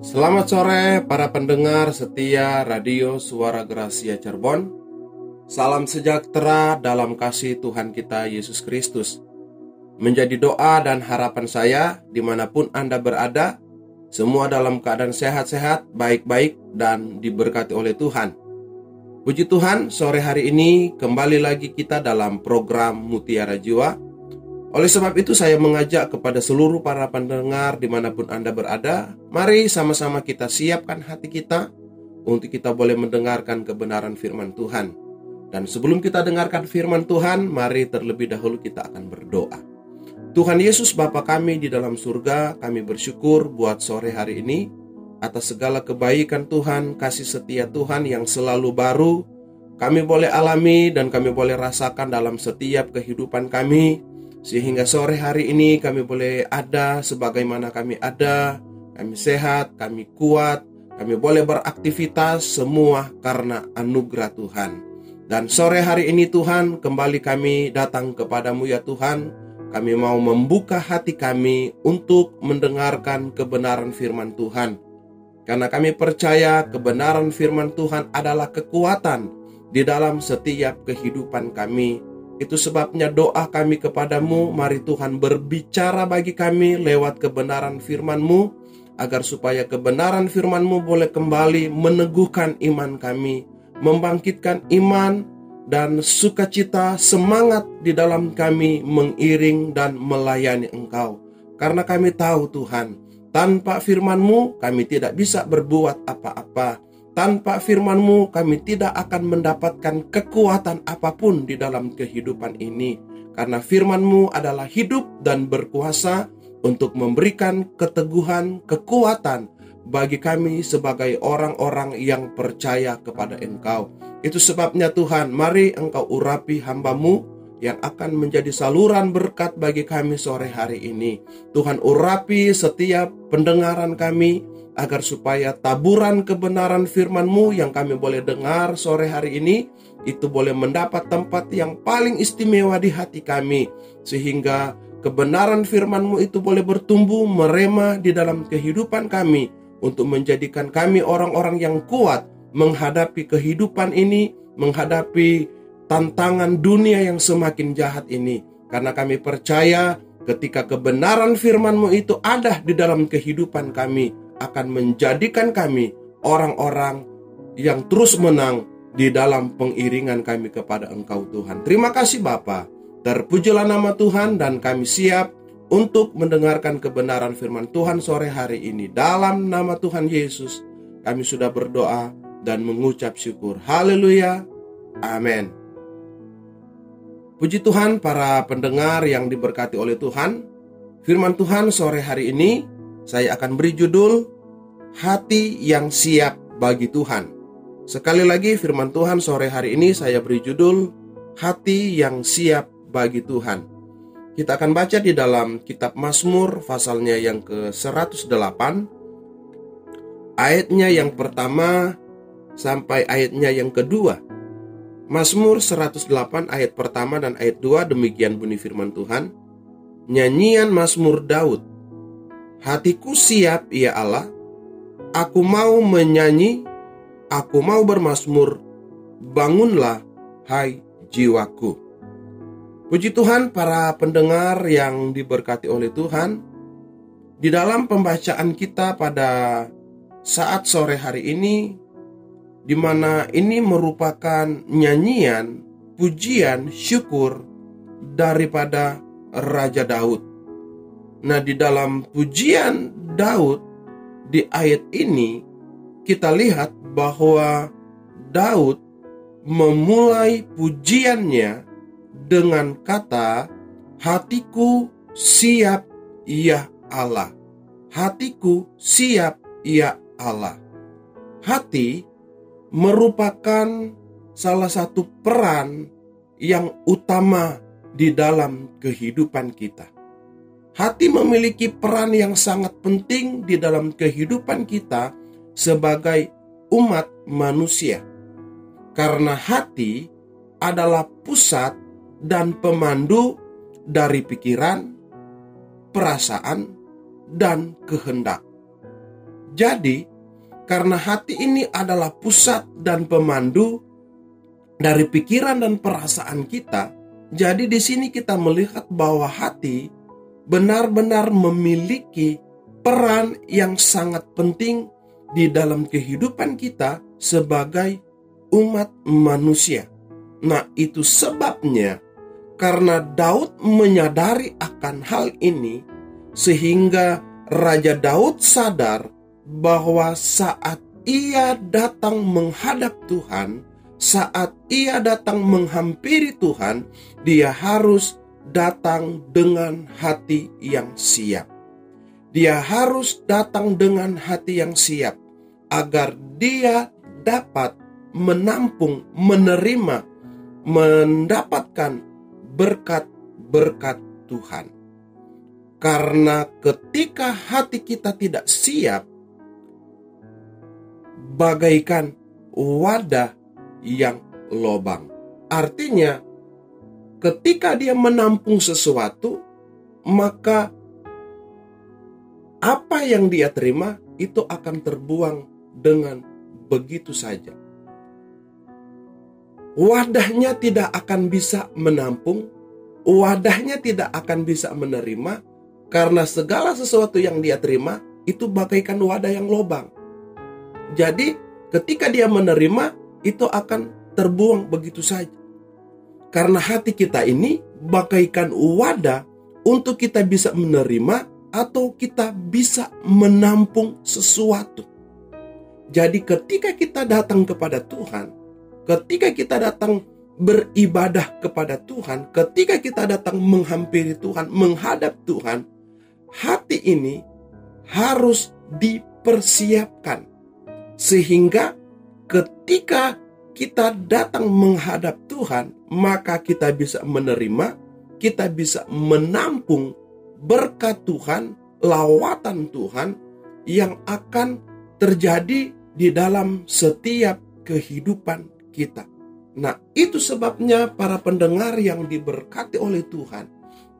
Selamat sore para pendengar setia Radio Suara Gracia Cirebon. Salam sejahtera dalam kasih Tuhan kita Yesus Kristus. Menjadi doa dan harapan saya di mana pun Anda berada, semua dalam keadaan sehat-sehat, baik-baik, dan diberkati oleh Tuhan. Puji Tuhan, sore hari ini kembali lagi kita dalam program Mutiara Jiwa oleh sebab itu saya mengajak kepada seluruh para pendengar di mana pun Anda berada, mari sama-sama kita siapkan hati kita untuk kita boleh mendengarkan kebenaran firman Tuhan. Dan sebelum kita dengarkan firman Tuhan, mari terlebih dahulu kita akan berdoa. Tuhan Yesus Bapa kami di dalam surga, kami bersyukur buat sore hari ini atas segala kebaikan Tuhan, kasih setia Tuhan yang selalu baru, kami boleh alami dan kami boleh rasakan dalam setiap kehidupan kami sehingga sore hari ini kami boleh ada sebagaimana kami ada, kami sehat, kami kuat, kami boleh beraktivitas semua karena anugerah Tuhan. Dan sore hari ini Tuhan kembali kami datang kepadamu ya Tuhan. Kami mau membuka hati kami untuk mendengarkan kebenaran firman Tuhan. Karena kami percaya kebenaran firman Tuhan adalah kekuatan di dalam setiap kehidupan kami itu sebabnya doa kami kepadamu, mari Tuhan berbicara bagi kami lewat kebenaran firman-Mu, agar supaya kebenaran firman-Mu boleh kembali meneguhkan iman kami, membangkitkan iman dan sukacita semangat di dalam kami mengiring dan melayani Engkau. Karena kami tahu Tuhan, tanpa firman-Mu kami tidak bisa berbuat apa-apa. Tanpa firman-Mu kami tidak akan mendapatkan kekuatan apa pun di dalam kehidupan ini. Karena firman-Mu adalah hidup dan berkuasa untuk memberikan keteguhan, kekuatan bagi kami sebagai orang-orang yang percaya kepada Engkau. Itu sebabnya Tuhan, mari Engkau urapi hambamu yang akan menjadi saluran berkat bagi kami sore hari ini. Tuhan urapi setiap pendengaran kami, agar supaya taburan kebenaran firman-Mu yang kami boleh dengar sore hari ini itu boleh mendapat tempat yang paling istimewa di hati kami sehingga kebenaran firman-Mu itu boleh bertumbuh merema di dalam kehidupan kami untuk menjadikan kami orang-orang yang kuat menghadapi kehidupan ini, menghadapi tantangan dunia yang semakin jahat ini. Karena kami percaya ketika kebenaran firman-Mu itu ada di dalam kehidupan kami, akan menjadikan kami orang-orang yang terus menang di dalam pengiringan kami kepada Engkau Tuhan. Terima kasih Bapa. Terpujilah nama Tuhan dan kami siap untuk mendengarkan kebenaran firman Tuhan sore hari ini. Dalam nama Tuhan Yesus, kami sudah berdoa dan mengucap syukur. Haleluya. Amin. Puji Tuhan para pendengar yang diberkati oleh Tuhan. Firman Tuhan sore hari ini saya akan beri judul Hati yang siap bagi Tuhan. Sekali lagi firman Tuhan sore hari ini saya beri judul Hati yang siap bagi Tuhan. Kita akan baca di dalam kitab Mazmur pasalnya yang ke-108 ayatnya yang pertama sampai ayatnya yang kedua. Mazmur 108 ayat pertama dan ayat 2 demikian bunyi firman Tuhan. Nyanyian Mazmur Daud Hatiku siap, ya Allah. Aku mau menyanyi, aku mau bermasmur. Bangunlah, hai jiwaku. Puji Tuhan, para pendengar yang diberkati oleh Tuhan. Di dalam pembacaan kita pada saat sore hari ini, di mana ini merupakan nyanyian, pujian, syukur daripada Raja Daud. Nah, di dalam pujian Daud di ayat ini kita lihat bahwa Daud memulai pujiannya dengan kata hatiku siap ya Allah. Hatiku siap ya Allah. Hati merupakan salah satu peran yang utama di dalam kehidupan kita. Hati memiliki peran yang sangat penting di dalam kehidupan kita sebagai umat manusia, karena hati adalah pusat dan pemandu dari pikiran, perasaan, dan kehendak. Jadi, karena hati ini adalah pusat dan pemandu dari pikiran dan perasaan kita, jadi di sini kita melihat bahwa hati benar-benar memiliki peran yang sangat penting di dalam kehidupan kita sebagai umat manusia. Nah, itu sebabnya karena Daud menyadari akan hal ini, sehingga Raja Daud sadar bahwa saat ia datang menghadap Tuhan, saat ia datang menghampiri Tuhan, dia harus datang dengan hati yang siap. Dia harus datang dengan hati yang siap agar dia dapat menampung, menerima, mendapatkan berkat-berkat Tuhan. Karena ketika hati kita tidak siap, bagaikan wadah yang lobang. Artinya, ketika dia menampung sesuatu, maka apa yang dia terima itu akan terbuang dengan begitu saja. Wadahnya tidak akan bisa menampung, wadahnya tidak akan bisa menerima, karena segala sesuatu yang dia terima itu bagaikan wadah yang lobang. Jadi, ketika dia menerima, itu akan terbuang begitu saja. Karena hati kita ini bagaikan wadah untuk kita bisa menerima atau kita bisa menampung sesuatu. Jadi ketika kita datang kepada Tuhan, ketika kita datang beribadah kepada Tuhan, ketika kita datang menghampiri Tuhan, menghadap Tuhan, hati ini harus dipersiapkan. Sehingga ketika kita datang menghadap Tuhan, maka kita bisa menerima, kita bisa menampung berkat Tuhan, lawatan Tuhan yang akan terjadi di dalam setiap kehidupan kita. Nah, itu sebabnya para pendengar yang diberkati oleh Tuhan,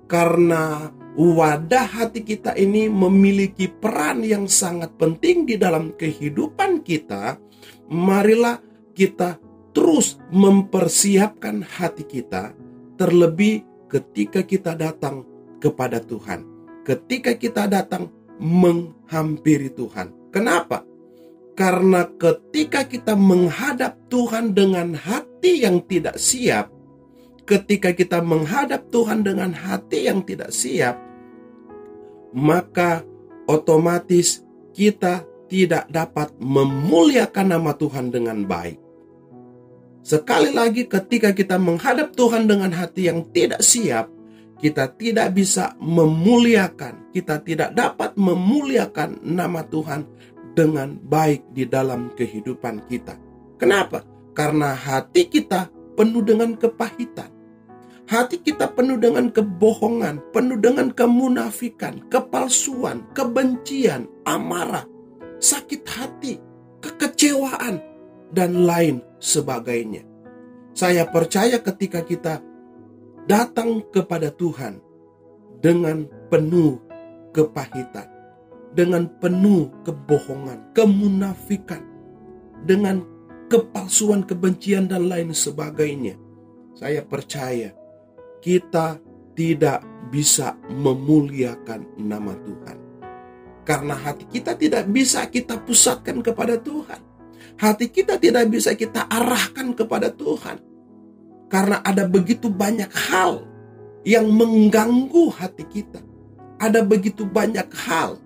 karena wadah hati kita ini memiliki peran yang sangat penting di dalam kehidupan kita. Marilah kita terus mempersiapkan hati kita, terlebih ketika kita datang kepada Tuhan, ketika kita datang menghampiri Tuhan. Kenapa? Karena ketika kita menghadap Tuhan dengan hati yang tidak siap, ketika kita menghadap Tuhan dengan hati yang tidak siap, maka otomatis kita tidak dapat memuliakan nama Tuhan dengan baik. Sekali lagi, ketika kita menghadap Tuhan dengan hati yang tidak siap, kita tidak bisa memuliakan, kita tidak dapat memuliakan nama Tuhan dengan baik di dalam kehidupan kita. Kenapa? Karena hati kita penuh dengan kepahitan. Hati kita penuh dengan kebohongan, penuh dengan kemunafikan, kepalsuan, kebencian, amarah, sakit hati, kekecewaan, dan lain sebagainya. Saya percaya ketika kita datang kepada Tuhan dengan penuh kepahitan, dengan penuh kebohongan, kemunafikan, dengan kepalsuan, kebencian, dan lain sebagainya. Saya percaya kita tidak bisa memuliakan nama Tuhan. Karena hati kita tidak bisa kita pusatkan kepada Tuhan hati kita tidak bisa kita arahkan kepada Tuhan. Karena ada begitu banyak hal yang mengganggu hati kita. Ada begitu banyak hal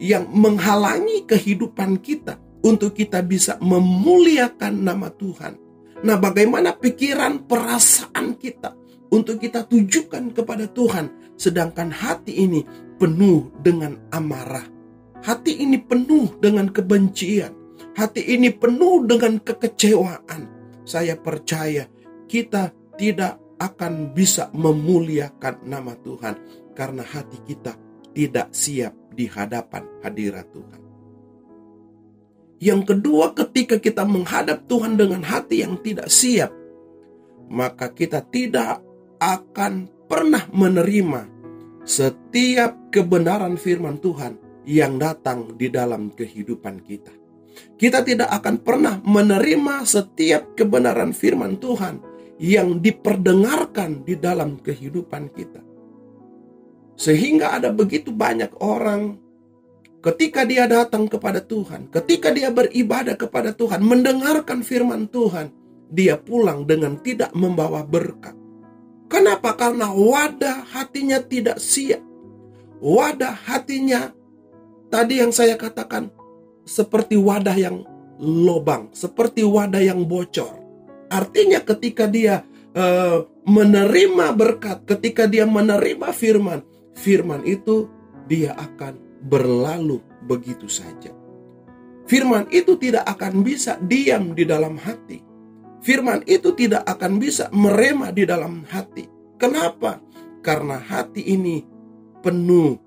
yang menghalangi kehidupan kita untuk kita bisa memuliakan nama Tuhan. Nah, bagaimana pikiran, perasaan kita untuk kita tujukan kepada Tuhan, sedangkan hati ini penuh dengan amarah, hati ini penuh dengan kebencian, hati ini penuh dengan kekecewaan, saya percaya kita tidak akan bisa memuliakan nama Tuhan karena hati kita tidak siap di hadapan hadirat Tuhan. Yang kedua, ketika kita menghadap Tuhan dengan hati yang tidak siap, maka kita tidak akan pernah menerima setiap kebenaran firman Tuhan yang datang di dalam kehidupan kita. Kita tidak akan pernah menerima setiap kebenaran firman Tuhan yang diperdengarkan di dalam kehidupan kita. Sehingga ada begitu banyak orang ketika dia datang kepada Tuhan, ketika dia beribadah kepada Tuhan, mendengarkan firman Tuhan, dia pulang dengan tidak membawa berkat. Kenapa? Karena wadah hatinya tidak siap. Wadah hatinya tadi yang saya katakan seperti wadah yang lobang, seperti wadah yang bocor. Artinya ketika dia uh, menerima berkat, ketika dia menerima firman, firman itu dia akan berlalu begitu saja. Firman itu tidak akan bisa diam di dalam hati. Firman itu tidak akan bisa merema di dalam hati. Kenapa? Karena hati ini penuh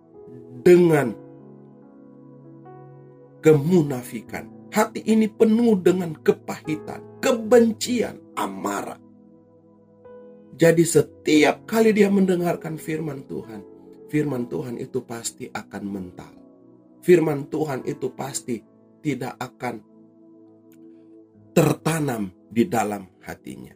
dengan kemunafikan. Hati ini penuh dengan kepahitan, kebencian, amarah. Jadi setiap kali dia mendengarkan firman Tuhan, firman Tuhan itu pasti akan mental. Firman Tuhan itu pasti tidak akan tertanam di dalam hatinya.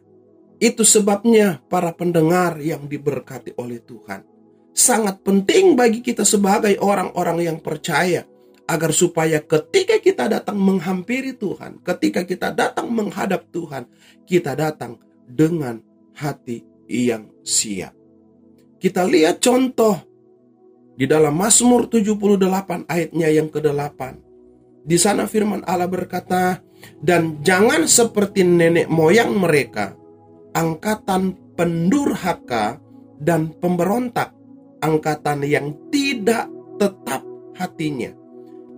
Itu sebabnya para pendengar yang diberkati oleh Tuhan sangat penting bagi kita sebagai orang-orang yang percaya agar supaya ketika kita datang menghampiri Tuhan, ketika kita datang menghadap Tuhan, kita datang dengan hati yang siap. Kita lihat contoh di dalam Mazmur 78 ayatnya yang ke-8. Di sana firman Allah berkata, dan jangan seperti nenek moyang mereka, angkatan pendurhaka dan pemberontak, angkatan yang tidak tetap hatinya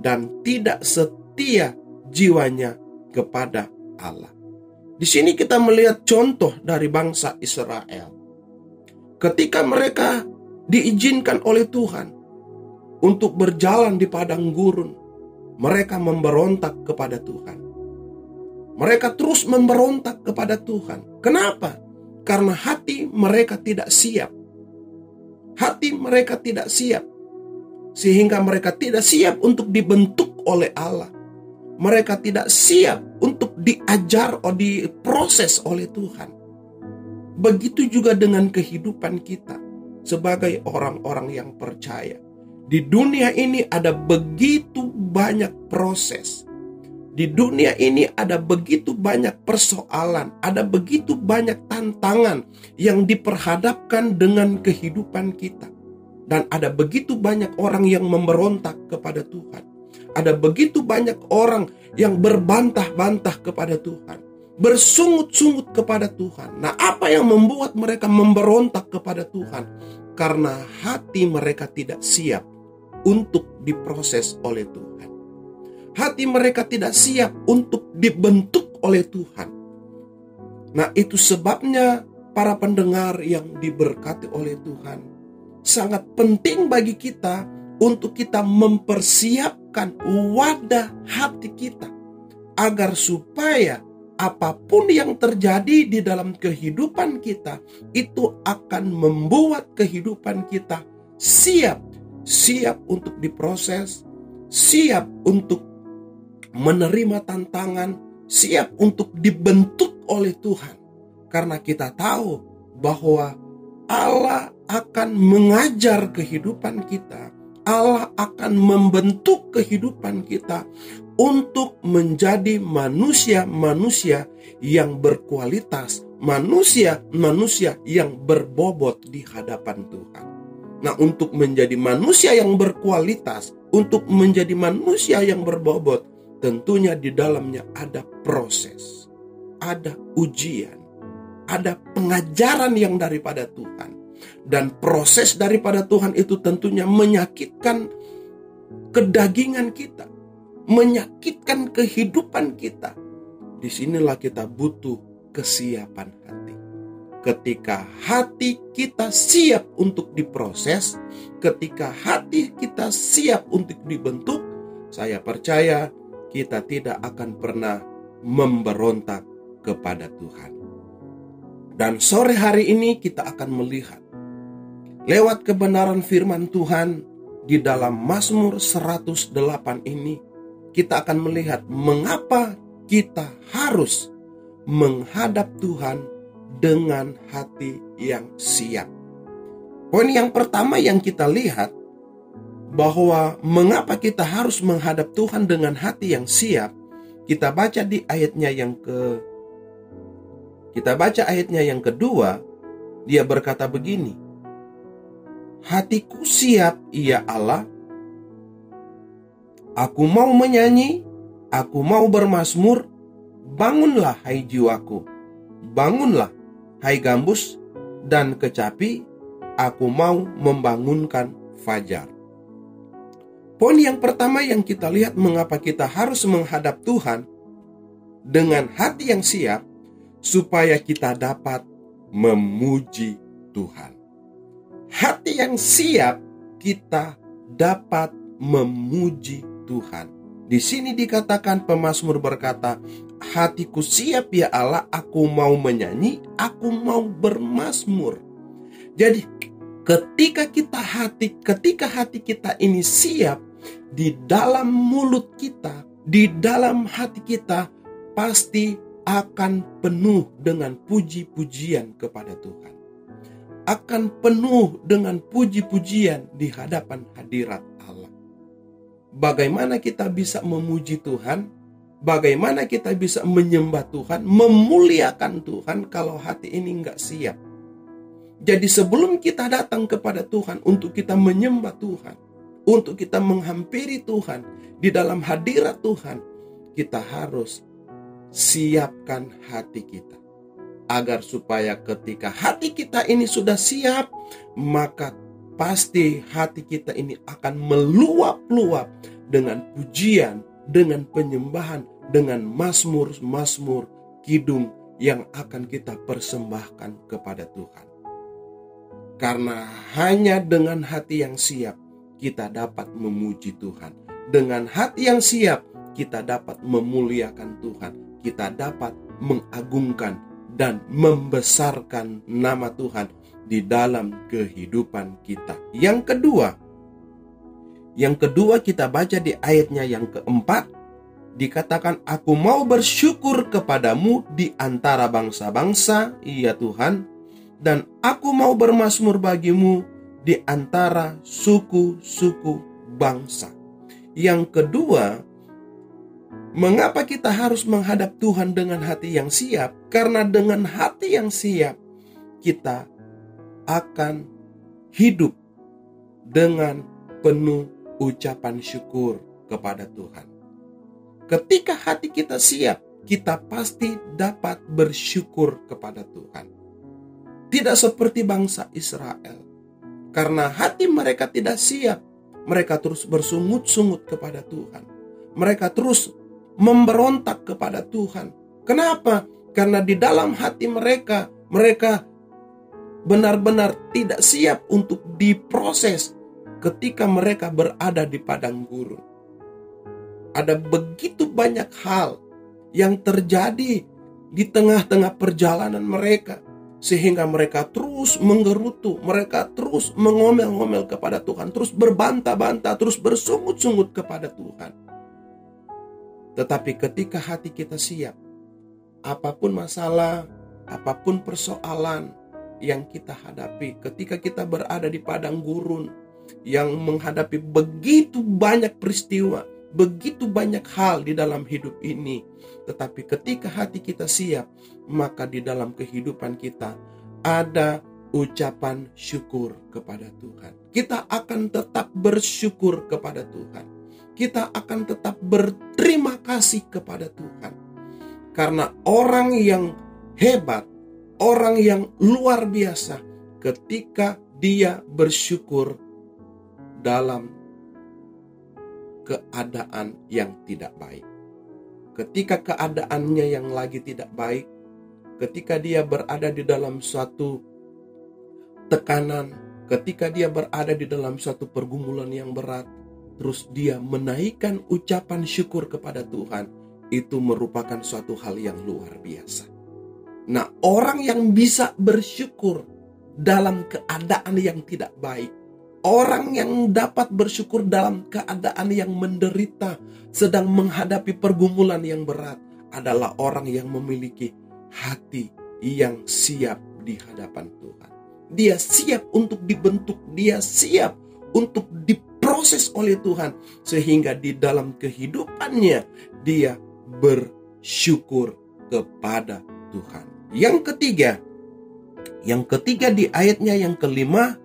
dan tidak setia jiwanya kepada Allah. Di sini kita melihat contoh dari bangsa Israel. Ketika mereka diizinkan oleh Tuhan untuk berjalan di padang gurun, mereka memberontak kepada Tuhan. Mereka terus memberontak kepada Tuhan. Kenapa? Karena hati mereka tidak siap. Hati mereka tidak siap. Sehingga mereka tidak siap untuk dibentuk oleh Allah. Mereka tidak siap untuk diajar atau diproses oleh Tuhan. Begitu juga dengan kehidupan kita sebagai orang-orang yang percaya di dunia ini ada begitu banyak proses. Di dunia ini ada begitu banyak persoalan, ada begitu banyak tantangan yang diperhadapkan dengan kehidupan kita. Dan ada begitu banyak orang yang memberontak kepada Tuhan. Ada begitu banyak orang yang berbantah-bantah kepada Tuhan. Bersungut-sungut kepada Tuhan. Nah apa yang membuat mereka memberontak kepada Tuhan? Karena hati mereka tidak siap untuk diproses oleh Tuhan. Hati mereka tidak siap untuk dibentuk oleh Tuhan. Nah, itu sebabnya para pendengar yang diberkati oleh Tuhan sangat penting bagi kita untuk kita mempersiapkan wadah hati kita agar supaya apa pun yang terjadi di dalam kehidupan kita itu akan membuat kehidupan kita siap siap untuk diproses, siap untuk menerima tantangan, siap untuk dibentuk oleh Tuhan. Karena kita tahu bahwa Allah akan mengajar kehidupan kita. Allah akan membentuk kehidupan kita untuk menjadi manusia-manusia yang berkualitas, manusia-manusia yang berbobot di hadapan Tuhan. Nah, untuk menjadi manusia yang berkualitas, untuk menjadi manusia yang berbobot, tentunya di dalamnya ada proses, ada ujian, ada pengajaran yang daripada Tuhan. Dan proses daripada Tuhan itu tentunya menyakitkan kedagingan kita, menyakitkan kehidupan kita. Di sinilah kita butuh kesiapan hati ketika hati kita siap untuk diproses, ketika hati kita siap untuk dibentuk, saya percaya kita tidak akan pernah memberontak kepada Tuhan. Dan sore hari ini kita akan melihat lewat kebenaran firman Tuhan di dalam Mazmur 108 ini kita akan melihat mengapa kita harus menghadap Tuhan dengan hati yang siap. Poin yang pertama yang kita lihat bahwa mengapa kita harus menghadap Tuhan dengan hati yang siap. Kita baca di ayatnya yang ke kita baca ayatnya yang kedua, dia berkata begini. Hatiku siap, ia Allah. Aku mau menyanyi, aku mau bermasmur. Bangunlah hai jiwaku. Bangunlah hai gambus dan kecapi. Aku mau membangunkan fajar. Poin yang pertama yang kita lihat mengapa kita harus menghadap Tuhan dengan hati yang siap supaya kita dapat memuji Tuhan. Hati yang siap kita dapat memuji Tuhan. Di sini dikatakan pemazmur berkata, "Hatiku siap ya Allah, aku mau menyanyi, aku mau bermasmur." Jadi ketika kita hati ketika hati kita ini siap, di dalam mulut kita, di dalam hati kita pasti akan penuh dengan puji-pujian kepada Tuhan. Akan penuh dengan puji-pujian di hadapan hadirat Allah. Bagaimana kita bisa memuji Tuhan? Bagaimana kita bisa menyembah Tuhan, memuliakan Tuhan kalau hati ini nggak siap? Jadi sebelum kita datang kepada Tuhan untuk kita menyembah Tuhan, untuk kita menghampiri Tuhan di dalam hadirat Tuhan, kita harus siapkan hati kita agar supaya ketika hati kita ini sudah siap, maka pasti hati kita ini akan meluap-luap dengan pujian, dengan penyembahan, dengan masmur-masmur kidung yang akan kita persembahkan kepada Tuhan. Karena hanya dengan hati yang siap, kita dapat memuji Tuhan. Dengan hati yang siap, kita dapat memuliakan Tuhan. Kita dapat mengagungkan dan membesarkan nama Tuhan di dalam kehidupan kita. Yang kedua, yang kedua kita baca di ayatnya yang keempat, dikatakan aku mau bersyukur kepadamu di antara bangsa-bangsa, iya Tuhan, dan aku mau bermasmur bagimu di antara suku-suku bangsa. Yang kedua, mengapa kita harus menghadap Tuhan dengan hati yang siap? Karena dengan hati yang siap, kita akan hidup dengan penuh ucapan syukur kepada Tuhan. Ketika hati kita siap, kita pasti dapat bersyukur kepada Tuhan. Tidak seperti bangsa Israel karena hati mereka tidak siap, mereka terus bersungut-sungut kepada Tuhan. Mereka terus memberontak kepada Tuhan. Kenapa? Karena di dalam hati mereka, mereka benar-benar tidak siap untuk diproses ketika mereka berada di padang gurun. Ada begitu banyak hal yang terjadi di tengah-tengah perjalanan mereka sehingga mereka terus menggerutu, mereka terus mengomel-ngomel kepada Tuhan, terus berbantah-bantah, terus bersungut-sungut kepada Tuhan. Tetapi ketika hati kita siap, apa pun masalah, apa pun persoalan yang kita hadapi, ketika kita berada di padang gurun yang menghadapi begitu banyak peristiwa, begitu banyak hal di dalam hidup ini, tetapi ketika hati kita siap, maka di dalam kehidupan kita ada ucapan syukur kepada Tuhan. Kita akan tetap bersyukur kepada Tuhan. Kita akan tetap berterima kasih kepada Tuhan. Karena orang yang hebat, orang yang luar biasa ketika dia bersyukur dalam keadaan yang tidak baik ketika keadaannya yang lagi tidak baik, ketika dia berada di dalam suatu tekanan, ketika dia berada di dalam suatu pergumulan yang berat, terus dia menaikkan ucapan syukur kepada Tuhan, itu merupakan suatu hal yang luar biasa. Nah, orang yang bisa bersyukur dalam keadaan yang tidak baik, Orang yang dapat bersyukur dalam keadaan yang menderita, sedang menghadapi pergumulan yang berat, adalah orang yang memiliki hati yang siap di hadapan Tuhan. Dia siap untuk dibentuk, dia siap untuk diproses oleh Tuhan, sehingga di dalam kehidupannya dia bersyukur kepada Tuhan. Yang ketiga, yang ketiga di ayatnya yang kelima,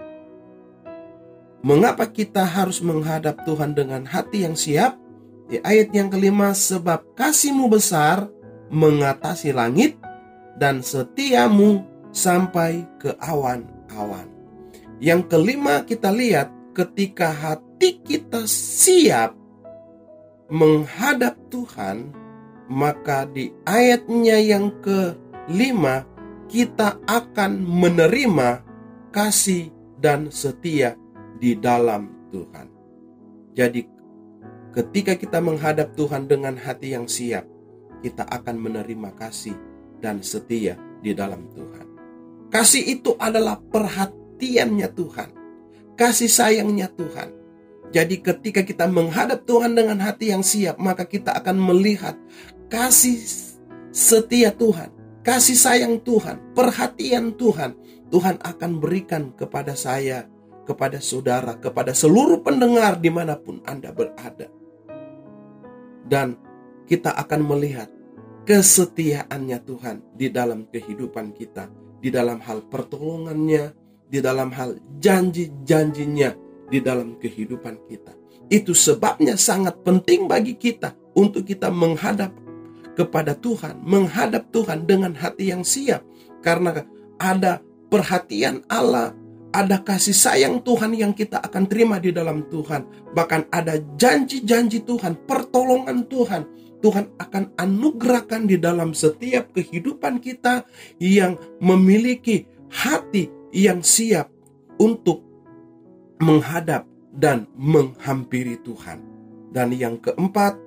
mengapa kita harus menghadap Tuhan dengan hati yang siap? Di ayat yang kelima, sebab kasihmu besar mengatasi langit dan setiamu sampai ke awan-awan. Yang kelima kita lihat ketika hati kita siap menghadap Tuhan, maka di ayatnya yang kelima kita akan menerima kasih dan setia di dalam Tuhan. Jadi ketika kita menghadap Tuhan dengan hati yang siap, kita akan menerima kasih dan setia di dalam Tuhan. Kasih itu adalah perhatiannya Tuhan. Kasih sayangnya Tuhan jadi ketika kita menghadap Tuhan dengan hati yang siap, maka kita akan melihat kasih setia Tuhan, kasih sayang Tuhan, perhatian Tuhan. Tuhan akan berikan kepada saya, kepada saudara, kepada seluruh pendengar di mana pun Anda berada. Dan kita akan melihat kesetiaannya Tuhan di dalam kehidupan kita, di dalam hal pertolongannya, di dalam hal janji-janjinya, di dalam kehidupan kita. Itu sebabnya sangat penting bagi kita untuk kita menghadap kepada Tuhan, menghadap Tuhan dengan hati yang siap, karena ada perhatian Allah, ada kasih sayang Tuhan yang kita akan terima di dalam Tuhan, bahkan ada janji-janji Tuhan, pertolongan Tuhan. Tuhan akan anugerahkan di dalam setiap kehidupan kita yang memiliki hati yang siap untuk menghadap dan menghampiri Tuhan. Dan yang keempat,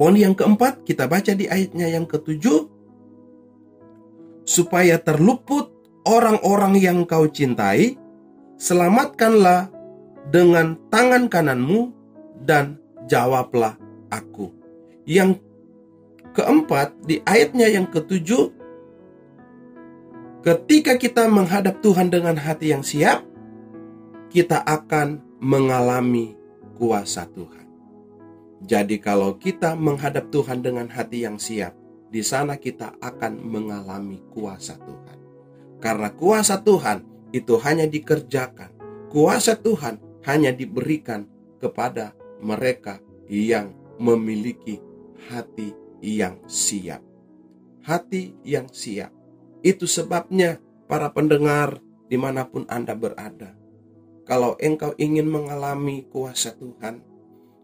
poin yang keempat kita baca di ayatnya yang ketujuh, supaya terluput orang-orang yang kau cintai, selamatkanlah dengan tangan kananmu dan jawablah aku. Yang keempat di ayatnya yang ketujuh, ketika kita menghadap Tuhan dengan hati yang siap, kita akan mengalami kuasa Tuhan. Jadi kalau kita menghadap Tuhan dengan hati yang siap, di sana kita akan mengalami kuasa Tuhan. Karena kuasa Tuhan itu hanya dikerjakan. Kuasa Tuhan hanya diberikan kepada mereka yang memiliki hati yang siap. Hati yang siap. Itu sebabnya para pendengar di mana pun Anda berada kalau engkau ingin mengalami kuasa Tuhan,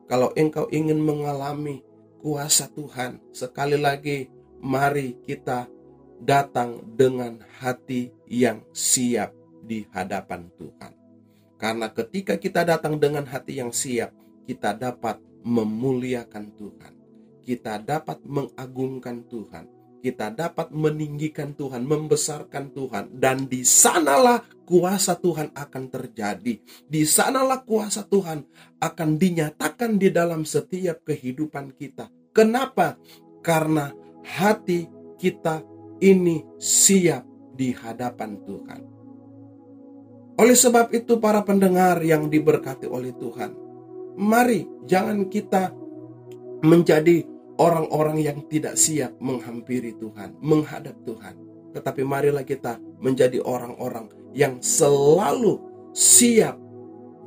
kalau engkau ingin mengalami kuasa Tuhan, sekali lagi mari kita datang dengan hati yang siap di hadapan Tuhan. Karena ketika kita datang dengan hati yang siap, kita dapat memuliakan Tuhan. Kita dapat mengagungkan Tuhan kita dapat meninggikan Tuhan, membesarkan Tuhan, dan di sanalah kuasa Tuhan akan terjadi. Di sanalah kuasa Tuhan akan dinyatakan di dalam setiap kehidupan kita. Kenapa? Karena hati kita ini siap di hadapan Tuhan. Oleh sebab itu, para pendengar yang diberkati oleh Tuhan, mari jangan kita menjadi orang-orang yang tidak siap menghampiri Tuhan, menghadap Tuhan. Tetapi marilah kita menjadi orang-orang yang selalu siap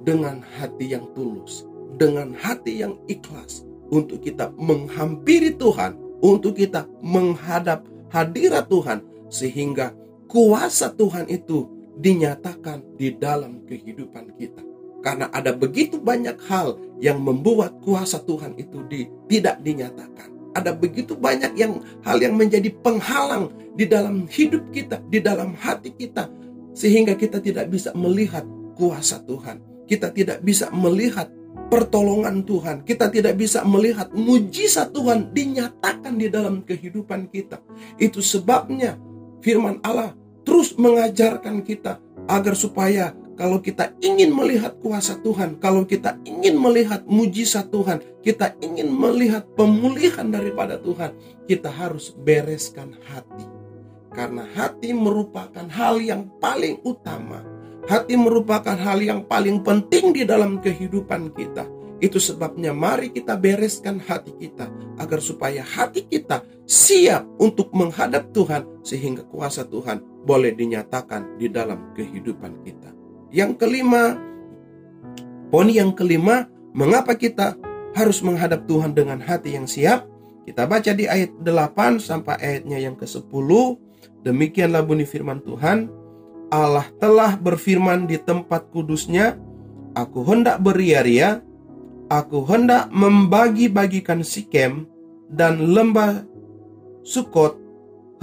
dengan hati yang tulus, dengan hati yang ikhlas untuk kita menghampiri Tuhan, untuk kita menghadap hadirat Tuhan sehingga kuasa Tuhan itu dinyatakan di dalam kehidupan kita. Karena ada begitu banyak hal yang membuat kuasa Tuhan itu di, tidak dinyatakan. Ada begitu banyak yang hal yang menjadi penghalang di dalam hidup kita, di dalam hati kita. Sehingga kita tidak bisa melihat kuasa Tuhan. Kita tidak bisa melihat pertolongan Tuhan. Kita tidak bisa melihat mujizat Tuhan dinyatakan di dalam kehidupan kita. Itu sebabnya firman Allah terus mengajarkan kita agar supaya kalau kita ingin melihat kuasa Tuhan, kalau kita ingin melihat mujizat Tuhan, kita ingin melihat pemulihan daripada Tuhan, kita harus bereskan hati. Karena hati merupakan hal yang paling utama. Hati merupakan hal yang paling penting di dalam kehidupan kita. Itu sebabnya mari kita bereskan hati kita agar supaya hati kita siap untuk menghadap Tuhan sehingga kuasa Tuhan boleh dinyatakan di dalam kehidupan kita. Yang kelima, poin yang kelima, mengapa kita harus menghadap Tuhan dengan hati yang siap? Kita baca di ayat 8 sampai ayatnya yang ke-10. Demikianlah bunyi firman Tuhan. Allah telah berfirman di tempat kudusnya, Aku hendak beria-ria, Aku hendak membagi-bagikan Sikem dan lembah Sukot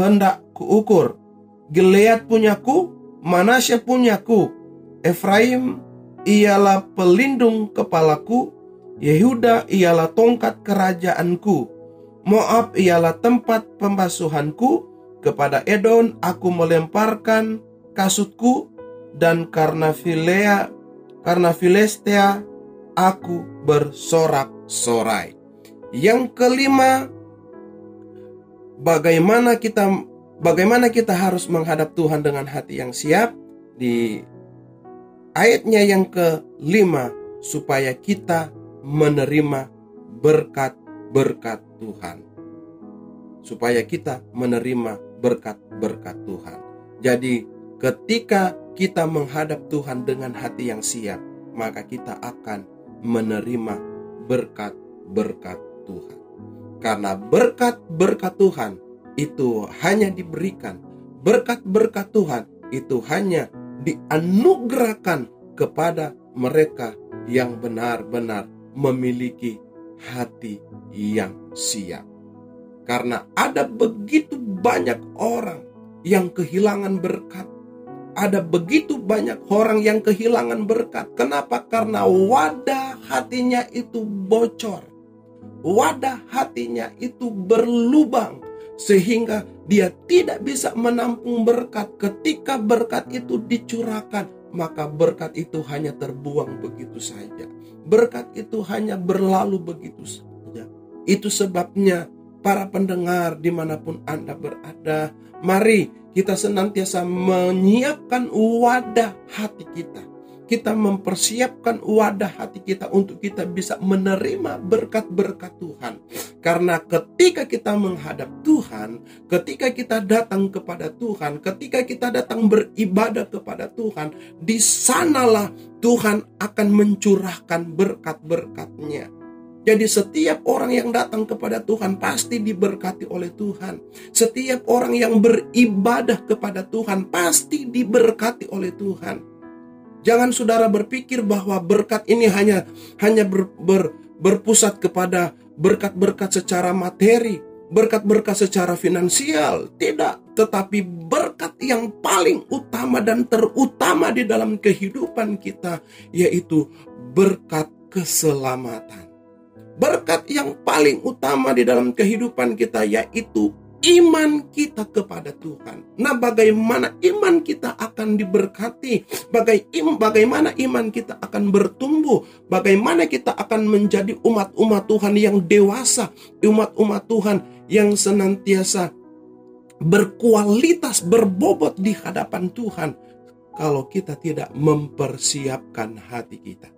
hendak kuukur. Gilead punyaku, Manasya punyaku, Efraim ialah pelindung kepalaku, Yehuda ialah tongkat kerajaanku, Moab ialah tempat pembasuhanku, kepada Edom aku melemparkan kasutku, dan karena Filea, karena Filistea aku bersorak-sorai. Yang kelima, bagaimana kita bagaimana kita harus menghadap Tuhan dengan hati yang siap di Ayatnya yang kelima, supaya kita menerima berkat-berkat Tuhan. Supaya kita menerima berkat-berkat Tuhan. Jadi, ketika kita menghadap Tuhan dengan hati yang siap, maka kita akan menerima berkat-berkat Tuhan. Karena berkat-berkat Tuhan itu hanya diberikan, berkat-berkat Tuhan itu hanya dianugerahkan kepada mereka yang benar-benar memiliki hati yang siap. Karena ada begitu banyak orang yang kehilangan berkat. Ada begitu banyak orang yang kehilangan berkat. Kenapa? Karena wadah hatinya itu bocor. Wadah hatinya itu berlubang sehingga dia tidak bisa menampung berkat. Ketika berkat itu dicurahkan, maka berkat itu hanya terbuang begitu saja. Berkat itu hanya berlalu begitu saja. Itu sebabnya para pendengar di mana pun Anda berada, mari kita senantiasa menyiapkan wadah hati kita kita mempersiapkan wadah hati kita untuk kita bisa menerima berkat-berkat Tuhan. Karena ketika kita menghadap Tuhan, ketika kita datang kepada Tuhan, ketika kita datang beribadah kepada Tuhan, di sanalah Tuhan akan mencurahkan berkat-berkatnya. Jadi setiap orang yang datang kepada Tuhan pasti diberkati oleh Tuhan. Setiap orang yang beribadah kepada Tuhan pasti diberkati oleh Tuhan. Jangan saudara berpikir bahwa berkat ini hanya hanya ber, ber, berpusat kepada berkat-berkat secara materi, berkat-berkat secara finansial. Tidak, tetapi berkat yang paling utama dan terutama di dalam kehidupan kita yaitu berkat keselamatan. Berkat yang paling utama di dalam kehidupan kita yaitu iman kita kepada Tuhan. Nah, bagaimana iman kita akan diberkati? Bagaimana iman kita akan bertumbuh? Bagaimana kita akan menjadi umat-umat Tuhan yang dewasa, umat-umat Tuhan yang senantiasa berkualitas, berbobot di hadapan Tuhan kalau kita tidak mempersiapkan hati kita.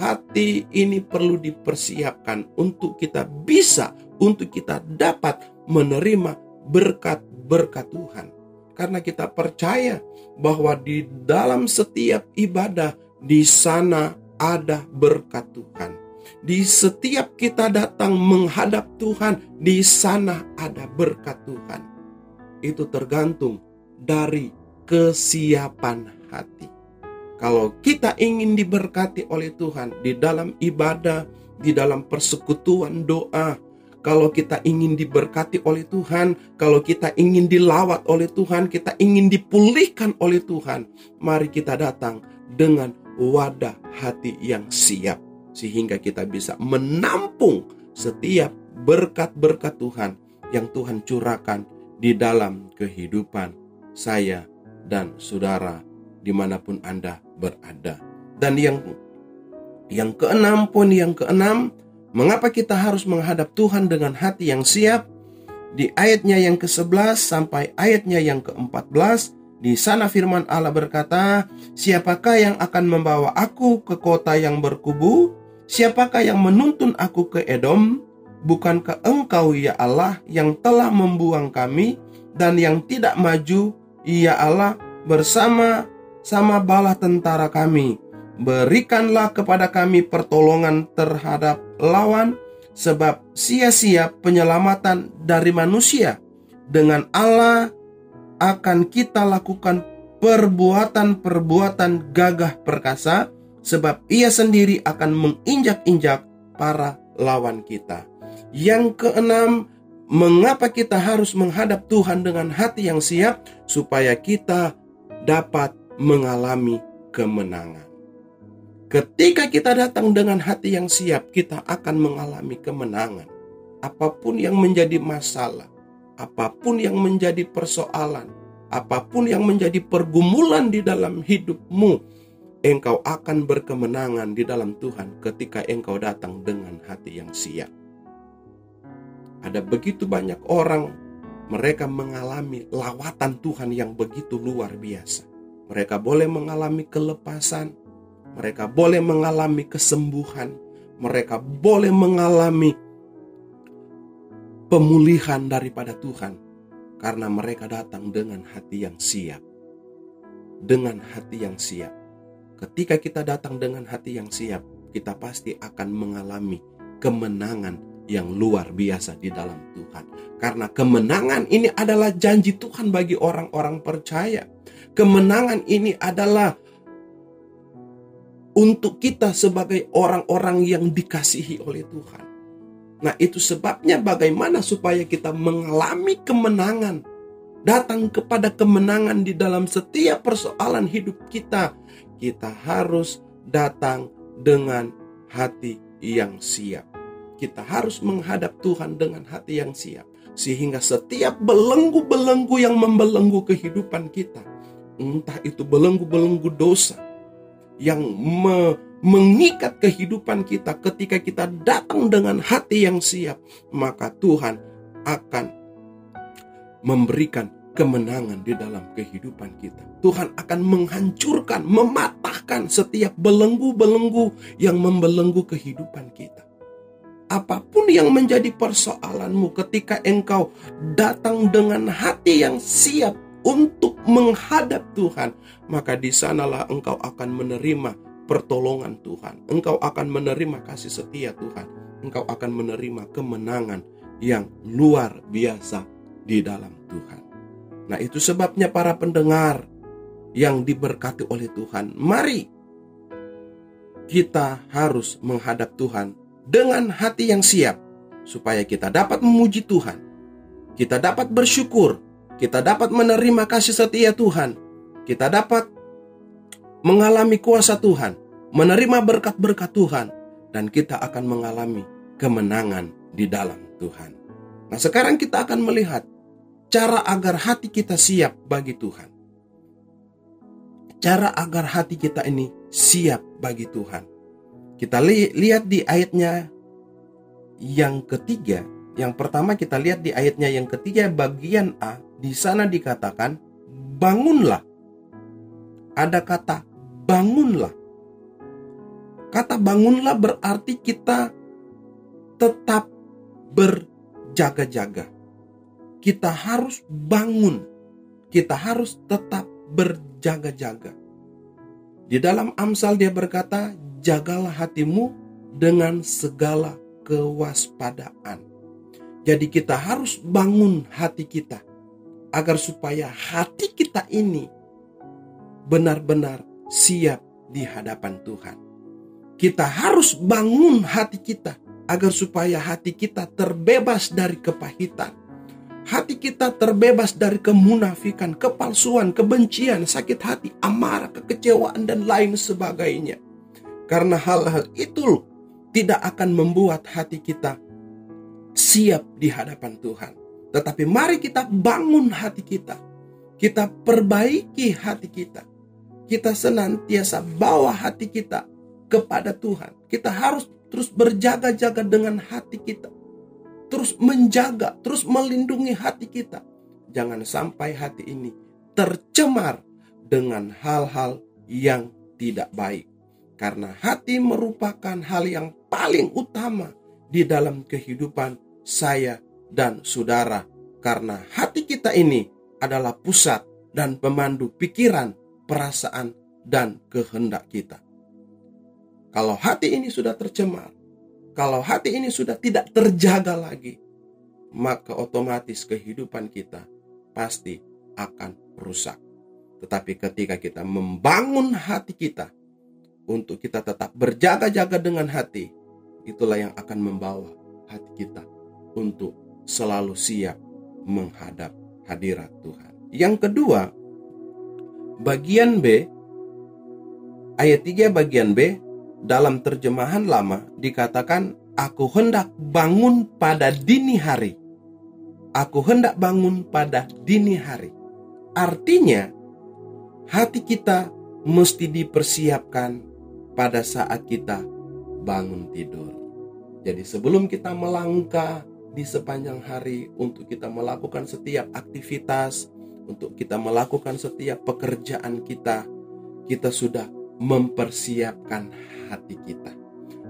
Hati ini perlu dipersiapkan untuk kita bisa, untuk kita dapat menerima berkat-berkat Tuhan. Karena kita percaya bahwa di dalam setiap ibadah di sana ada berkat Tuhan. Di setiap kita datang menghadap Tuhan, di sana ada berkat Tuhan. Itu tergantung dari kesiapan hati. Kalau kita ingin diberkati oleh Tuhan di dalam ibadah, di dalam persekutuan doa, kalau kita ingin diberkati oleh Tuhan, kalau kita ingin dilawat oleh Tuhan, kita ingin dipulihkan oleh Tuhan, mari kita datang dengan wadah hati yang siap sehingga kita bisa menampung setiap berkat-berkat Tuhan yang Tuhan curahkan di dalam kehidupan saya dan saudara di mana pun Anda berada. Dan yang yang keenam, poin yang keenam, mengapa kita harus menghadap Tuhan dengan hati yang siap? Di ayatnya yang ke-11 sampai ayatnya yang ke-14, di sana firman Allah berkata, Siapakah yang akan membawa aku ke kota yang berkubu? Siapakah yang menuntun aku ke Edom? Bukankah engkau ya Allah yang telah membuang kami dan yang tidak maju, ya Allah bersama sama bala tentara kami. Berikanlah kepada kami pertolongan terhadap lawan, sebab sia-sia penyelamatan dari manusia. Dengan Allah akan kita lakukan perbuatan-perbuatan gagah perkasa, sebab Ia sendiri akan menginjak-injak para lawan kita. Yang keenam, mengapa kita harus menghadap Tuhan dengan hati yang siap, supaya kita dapat mengalami kemenangan. Ketika kita datang dengan hati yang siap, kita akan mengalami kemenangan. Apa pun yang menjadi masalah, apa pun yang menjadi persoalan, apa pun yang menjadi pergumulan di dalam hidupmu, engkau akan berkemenangan di dalam Tuhan ketika engkau datang dengan hati yang siap. Ada begitu banyak orang, mereka mengalami lawatan Tuhan yang begitu luar biasa. Mereka boleh mengalami kelepasan, mereka boleh mengalami kesembuhan, mereka boleh mengalami pemulihan daripada Tuhan karena mereka datang dengan hati yang siap. Dengan hati yang siap. Ketika kita datang dengan hati yang siap, kita pasti akan mengalami kemenangan yang luar biasa di dalam Tuhan. Karena kemenangan ini adalah janji Tuhan bagi orang-orang percaya. Kemenangan ini adalah untuk kita sebagai orang-orang yang dikasihi oleh Tuhan. Nah, itu sebabnya bagaimana supaya kita mengalami kemenangan, datang kepada kemenangan di dalam setiap persoalan hidup kita. Kita harus datang dengan hati yang siap. Kita harus menghadap Tuhan dengan hati yang siap, sehingga setiap belenggu-belenggu yang membelenggu kehidupan kita, entah itu belenggu-belenggu dosa yang me mengikat kehidupan kita ketika kita datang dengan hati yang siap, maka Tuhan akan memberikan kemenangan di dalam kehidupan kita. Tuhan akan menghancurkan, mematahkan setiap belenggu-belenggu yang membelenggu kehidupan kita. Apa pun yang menjadi persoalanmu ketika engkau datang dengan hati yang siap untuk menghadap Tuhan, maka di sanalah engkau akan menerima pertolongan Tuhan. Engkau akan menerima kasih setia Tuhan. Engkau akan menerima kemenangan yang luar biasa di dalam Tuhan. Nah, itu sebabnya para pendengar yang diberkati oleh Tuhan, mari kita harus menghadap Tuhan dengan hati yang siap supaya kita dapat memuji Tuhan. Kita dapat bersyukur, kita dapat menerima kasih setia Tuhan. Kita dapat mengalami kuasa Tuhan, menerima berkat-berkat Tuhan, dan kita akan mengalami kemenangan di dalam Tuhan. Nah, sekarang kita akan melihat cara agar hati kita siap bagi Tuhan. Cara agar hati kita ini siap bagi Tuhan. Kita li lihat di ayatnya yang ketiga. Yang pertama kita lihat di ayatnya yang ketiga bagian A. Di sana dikatakan, bangunlah ada kata bangunlah. Kata bangunlah berarti kita tetap berjaga-jaga. Kita harus bangun. Kita harus tetap berjaga-jaga. Di dalam Amsal dia berkata, "Jagalah hatimu dengan segala kewaspadaan." Jadi kita harus bangun hati kita agar supaya hati kita ini benar-benar siap di hadapan Tuhan. Kita harus bangun hati kita agar supaya hati kita terbebas dari kepahitan. Hati kita terbebas dari kemunafikan, kepalsuan, kebencian, sakit hati, amarah, kekecewaan, dan lain sebagainya. Karena hal-hal itu tidak akan membuat hati kita siap di hadapan Tuhan. Tetapi mari kita bangun hati kita. Kita perbaiki hati kita kita senantiasa bawa hati kita kepada Tuhan. Kita harus terus berjaga-jaga dengan hati kita. Terus menjaga, terus melindungi hati kita. Jangan sampai hati ini tercemar dengan hal-hal yang tidak baik. Karena hati merupakan hal yang paling utama di dalam kehidupan saya dan saudara. Karena hati kita ini adalah pusat dan pemandu pikiran, perasaan, dan kehendak kita. Kalau hati ini sudah tercemar, kalau hati ini sudah tidak terjaga lagi, maka otomatis kehidupan kita pasti akan rusak. Tetapi ketika kita membangun hati kita untuk kita tetap berjaga-jaga dengan hati, itulah yang akan membawa hati kita untuk selalu siap menghadap hadirat Tuhan. Yang kedua, bagian B ayat 3 bagian B dalam terjemahan lama dikatakan aku hendak bangun pada dini hari. Aku hendak bangun pada dini hari. Artinya hati kita mesti dipersiapkan pada saat kita bangun tidur. Jadi sebelum kita melangkah di sepanjang hari untuk kita melakukan setiap aktivitas, untuk kita melakukan setiap pekerjaan kita, kita sudah mempersiapkan hati kita.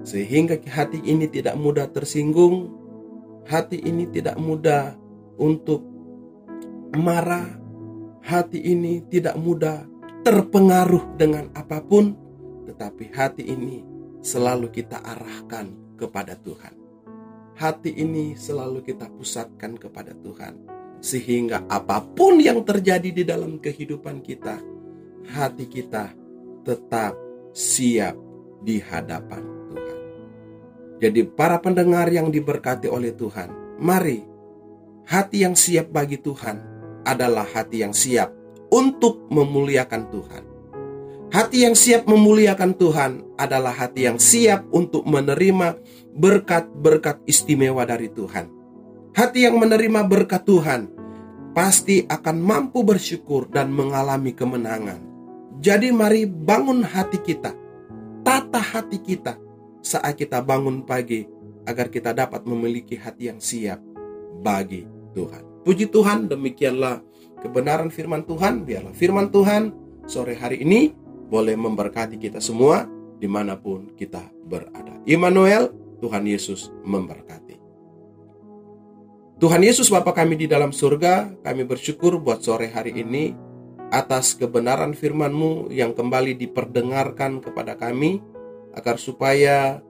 Sehingga hati ini tidak mudah tersinggung, hati ini tidak mudah untuk marah, hati ini tidak mudah terpengaruh dengan apa pun, tetapi hati ini selalu kita arahkan kepada Tuhan. Hati ini selalu kita pusatkan kepada Tuhan, sehingga apa pun yang terjadi di dalam kehidupan kita, hati kita tetap siap di hadapan Tuhan. Jadi, para pendengar yang diberkati oleh Tuhan, mari hati yang siap bagi Tuhan adalah hati yang siap untuk memuliakan Tuhan. Hati yang siap memuliakan Tuhan adalah hati yang siap untuk menerima berkat-berkat istimewa dari Tuhan. Hati yang menerima berkat Tuhan pasti akan mampu bersyukur dan mengalami kemenangan. Jadi, mari bangun hati kita tata hati kita saat kita bangun pagi agar kita dapat memiliki hati yang siap bagi Tuhan. Puji Tuhan, demikianlah kebenaran firman Tuhan. Biarlah firman Tuhan sore hari ini boleh memberkati kita semua di mana pun kita berada. Immanuel, Tuhan Yesus memberkati. Tuhan Yesus Bapa kami di dalam surga, kami bersyukur buat sore hari ini atas kebenaran firman-Mu yang kembali diperdengarkan kepada kami, agar supaya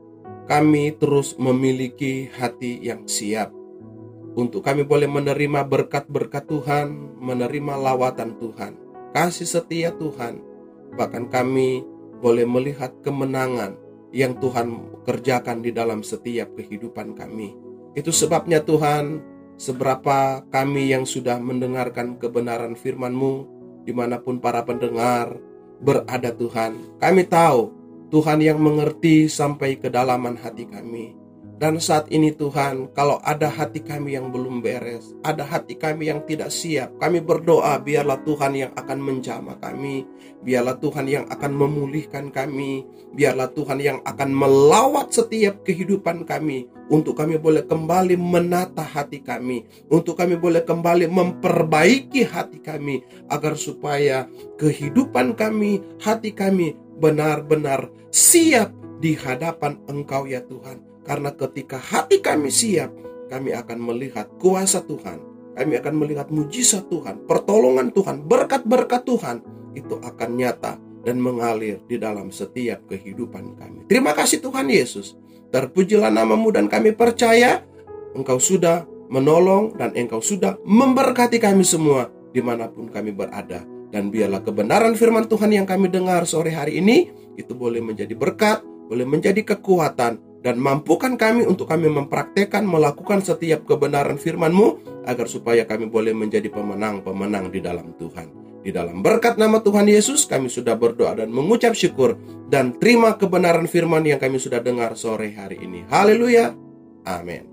kami terus memiliki hati yang siap. Untuk kami boleh menerima berkat-berkat Tuhan, menerima lawatan Tuhan, kasih setia Tuhan, bahkan kami boleh melihat kemenangan yang Tuhan kerjakan di dalam setiap kehidupan kami. Itu sebabnya Tuhan, seberapa kami yang sudah mendengarkan kebenaran firman-Mu, di mana pun para pendengar berada Tuhan. Kami tahu Tuhan yang mengerti sampai kedalaman hati kami. Dan saat ini Tuhan, kalau ada hati kami yang belum beres, ada hati kami yang tidak siap, kami berdoa biarlah Tuhan yang akan menjamah kami, biarlah Tuhan yang akan memulihkan kami, biarlah Tuhan yang akan melawat setiap kehidupan kami, untuk kami boleh kembali menata hati kami, untuk kami boleh kembali memperbaiki hati kami, agar supaya kehidupan kami, hati kami benar-benar siap di hadapan Engkau ya Tuhan karena ketika hati kami siap, kami akan melihat kuasa Tuhan. Kami akan melihat mujizat Tuhan, pertolongan Tuhan, berkat-berkat Tuhan itu akan nyata dan mengalir di dalam setiap kehidupan kami. Terima kasih Tuhan Yesus. Terpujilah namamu dan kami percaya Engkau sudah menolong dan Engkau sudah memberkati kami semua di mana pun kami berada. Dan biarlah kebenaran firman Tuhan yang kami dengar sore hari ini itu boleh menjadi berkat, boleh menjadi kekuatan, dan mampukan kami untuk kami mempraktekkan melakukan setiap kebenaran firman-Mu agar supaya kami boleh menjadi pemenang-pemenang di dalam Tuhan. Di dalam berkat nama Tuhan Yesus kami sudah berdoa dan mengucap syukur dan terima kebenaran firman yang kami sudah dengar sore hari ini. Haleluya. Amin.